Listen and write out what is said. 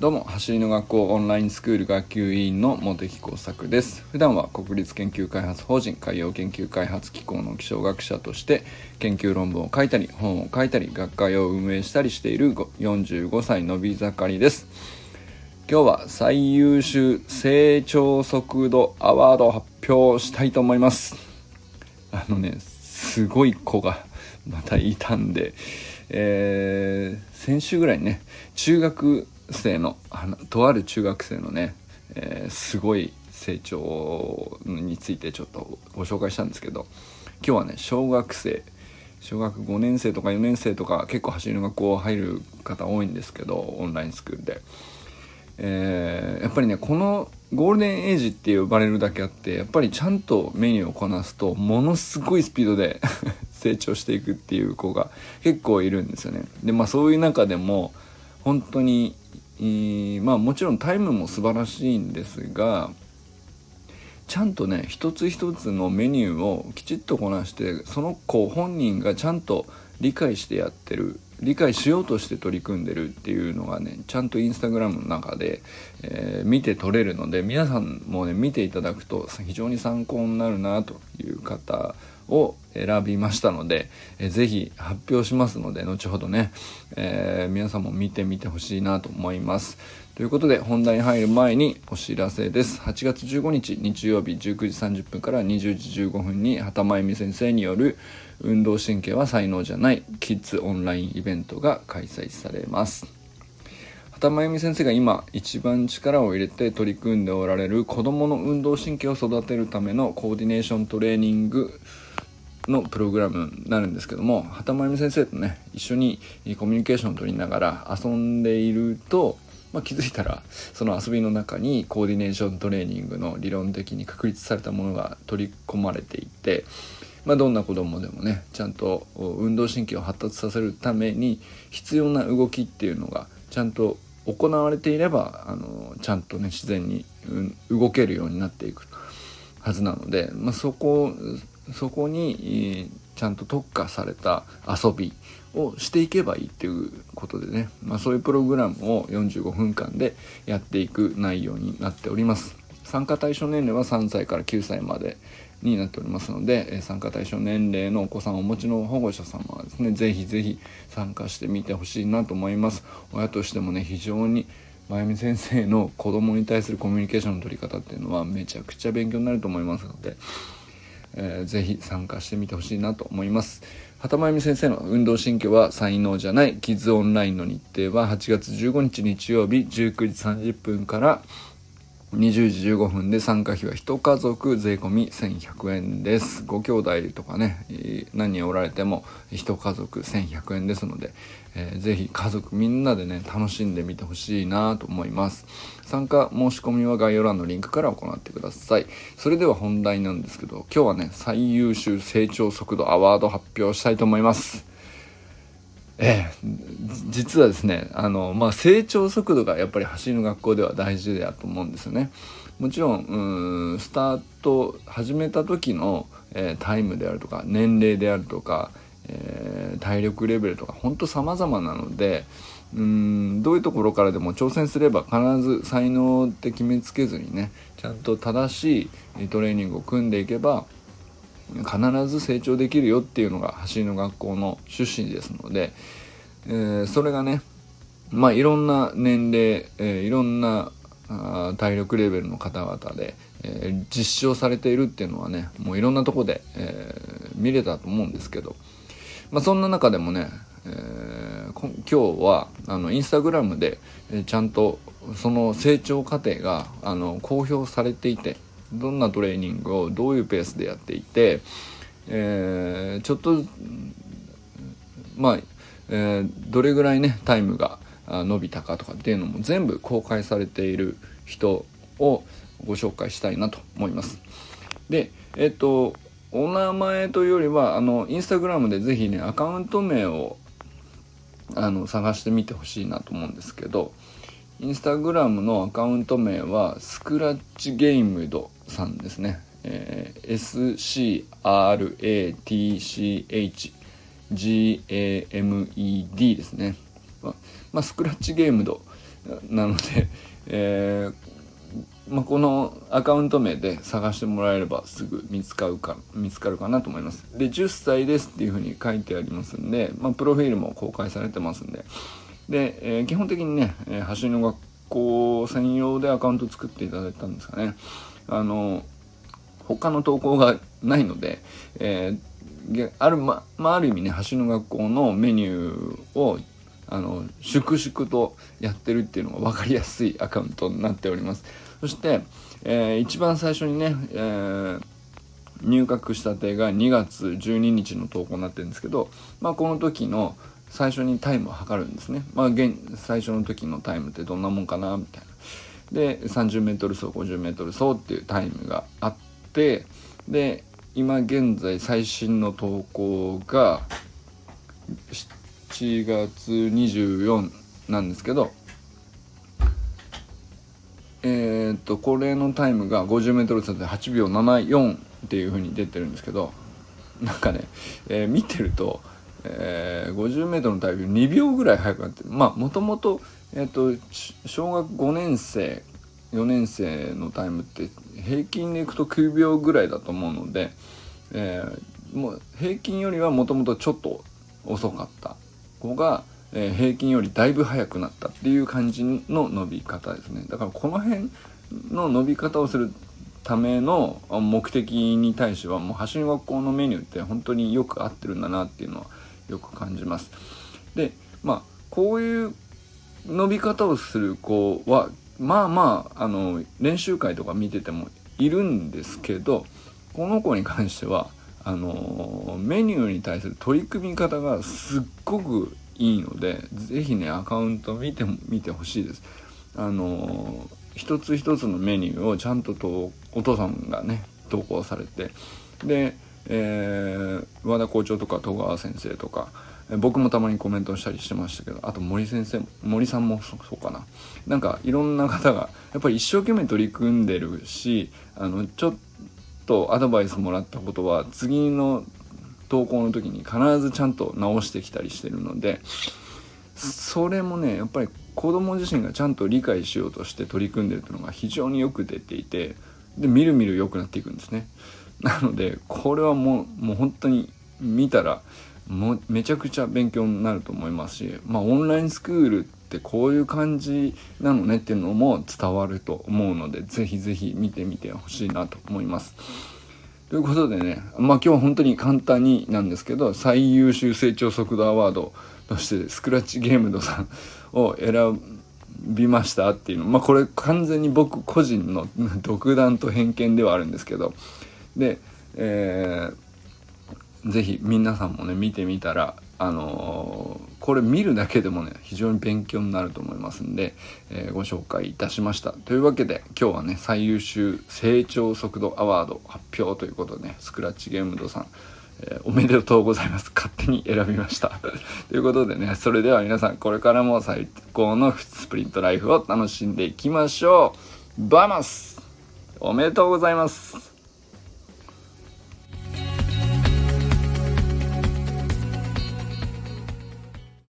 どうも走りの学校オンラインスクール学級委員の茂木耕作です。普段は国立研究開発法人海洋研究開発機構の気象学者として研究論文を書いたり本を書いたり学会を運営したりしている45歳のび盛りです。今日は最優秀成長速度アワードを発表したいと思います。あのねすごい子がまたいたんで、えー、先週ぐらいね中学生のとある中学生のね、えー、すごい成長についてちょっとご紹介したんですけど今日はね小学生小学5年生とか4年生とか結構走りの学校入る方多いんですけどオンラインスクールで、えー、やっぱりねこのゴールデンエイジって呼ばれるだけあってやっぱりちゃんとメニューをこなすとものすごいスピードで 成長していくっていう子が結構いるんですよね。でまあそういう中でも本当にまあもちろんタイムも素晴らしいんですがちゃんとね一つ一つのメニューをきちっとこなしてその子本人がちゃんと理解してやってる理解しようとして取り組んでるっていうのがねちゃんとインスタグラムの中で、えー、見て取れるので皆さんもね見ていただくと非常に参考になるなという方を選びましたので、えー、ぜひ発表しますので後ほどね、えー、皆さんも見てみてほしいなと思います。ということで本題に入る前にお知らせです。8月15日日曜日19時30分から20時15分に畑真由美先生による運動神経は才能じゃないキッズオンラインイベントが開催されます。畑真由美先生が今一番力を入れて取り組んでおられる子どもの運動神経を育てるためのコーディネーショントレーニングのプログラムになるんですけども畑真由美先生とね一緒にコミュニケーションを取りながら遊んでいると、まあ、気づいたらその遊びの中にコーディネーショントレーニングの理論的に確立されたものが取り込まれていて、まあ、どんな子供でもねちゃんと運動神経を発達させるために必要な動きっていうのがちゃんと行われていればあのちゃんとね自然に、うん、動けるようになっていくはずなので、まあ、そこそこにちゃんと特化された遊びをしていけばいいっていうことでね、まあ、そういうプログラムを45分間でやっていく内容になっております。参加対象年齢は3歳から9歳までになっておりますので参加対象年齢のお子さんをお持ちの保護者様はですね是非是非参加してみてほしいなと思います。親としてもね非常に真由美先生の子供に対するコミュニケーションの取り方っていうのはめちゃくちゃ勉強になると思いますのでえー、ぜひ参加してみてほしいなと思います。畑真由美先生の運動神経は才能じゃないキッズオンラインの日程は8月15日日曜日19時30分から20時15分で参加費は1家族税込1100円です。ご兄弟とかね、何人おられても1家族1100円ですので、えー、ぜひ家族みんなでね、楽しんでみてほしいなと思います。参加申し込みは概要欄のリンクから行ってください。それでは本題なんですけど、今日はね、最優秀成長速度アワード発表したいと思います。ええ、実はですねあの、まあ、成長速度がやっぱり走りの学校では大事だと思うんですよね。もちろんうんスタート始めた時の、えー、タイムであるとか年齢であるとか、えー、体力レベルとか本当様々なのでうんどういうところからでも挑戦すれば必ず才能って決めつけずにねちゃんと正しいトレーニングを組んでいけば必ず成長できるよっていうのが走りの学校の趣旨ですので、えー、それがねまあいろんな年齢、えー、いろんなあ体力レベルの方々で、えー、実証されているっていうのはねもういろんなとこで、えー、見れたと思うんですけど、まあ、そんな中でもね、えー、今日はあのインスタグラムで、えー、ちゃんとその成長過程があの公表されていてどんなトレーニングをどういうペースでやっていて、えー、ちょっとまあ、えー、どれぐらいねタイムが伸びたかとかっていうのも全部公開されている人をご紹介したいなと思います。でえっ、とお名前というよりはあのインスタグラムで是非ねアカウント名をあの探してみてほしいなと思うんですけどインスタグラムのアカウント名はスクラッチゲームドさんですね、えー、SCRATCHGAMED ですね、ま、まあ、スクラッチゲームドなので、えーまあ、このアカウント名で探してもらえればすぐ見つかるか見つかるかなと思います。で10歳ですっていうふうに書いてありますんで、まあ、プロフィールも公開されてますんでで、えー、基本的にね、えー、走りの学校専用でアカウント作っていただいたんですかね。あの他の投稿がないので、えー、あるま、まあ、ある意味ね走りの学校のメニューをあの粛々とやってるっていうのが分かりやすいアカウントになっております。そして、えー、一番最初にね、えー、入学したてが2月12日の投稿になってるんですけど、まあ、この時の最初にタイムを測るんですね、まあ、現最初の時のタイムってどんなもんかなみたいな。で 30m 走 50m 走っていうタイムがあってで今現在最新の投稿が7月24なんですけどえー、っとこれのタイムが 50m 走で8秒74っていう風に出てるんですけどなんかね、えー、見てると、えー、50m のタイム2秒ぐらい速くなってまあもともと,、え、っと小学5年生4年生のタイムって平均でいくと9秒ぐらいだと思うので、えー、もう平均よりはもともとちょっと遅かった。子がえー、平均よりだいぶ速くなったっていう感じの伸び方ですね。だからこの辺の伸び方をするための目的に対してはもう走り学校のメニューって本当によく合ってるんだなっていうのはよく感じます。でまあこういう伸び方をする子はまあまああの練習会とか見ててもいるんですけどこの子に関してはあのメニューに対する取り組み方がすっごくいいので是非ねアカウント見てみてほしいです。あの一つ一つのメニューをちゃんととお父さんがね投稿されてで、えー、和田校長とか戸川先生とかえ僕もたまにコメントしたりしてましたけどあと森先生森さんもそうかな。なんかいろんな方がやっぱり一生懸命取り組んでるしあのちょっとアドバイスもらったことは次の投稿の時に必ずちゃんと直してきたりしてるのでそれもねやっぱり子供自身がちゃんと理解しようとして取り組んでるというのが非常によく出ていてでみるみる良くなっていくんですね。なのでこれはもうもう本当に見たらもうめちゃくちゃ勉強になると思いますしまあオンラインスクールってこういう感じなのねっていうのも伝わると思うので是非是非見てみてほしいなと思います。ということでね、まあ今日は本当に簡単になんですけど、最優秀成長速度アワードとしてスクラッチゲームドさんを選びましたっていうの。まあこれ完全に僕個人の独断と偏見ではあるんですけど、で、えー、ぜひ皆さんもね、見てみたら、あのー、これ見るだけでもね非常に勉強になると思いますんで、えー、ご紹介いたしましたというわけで今日はね最優秀成長速度アワード発表ということでねスクラッチゲームドさんえ、おめでとうございます。勝手に選びました。ということでね、それでは皆さん、これからも最高のスプリントライフを楽しんでいきましょう。バマスおめでとうございます。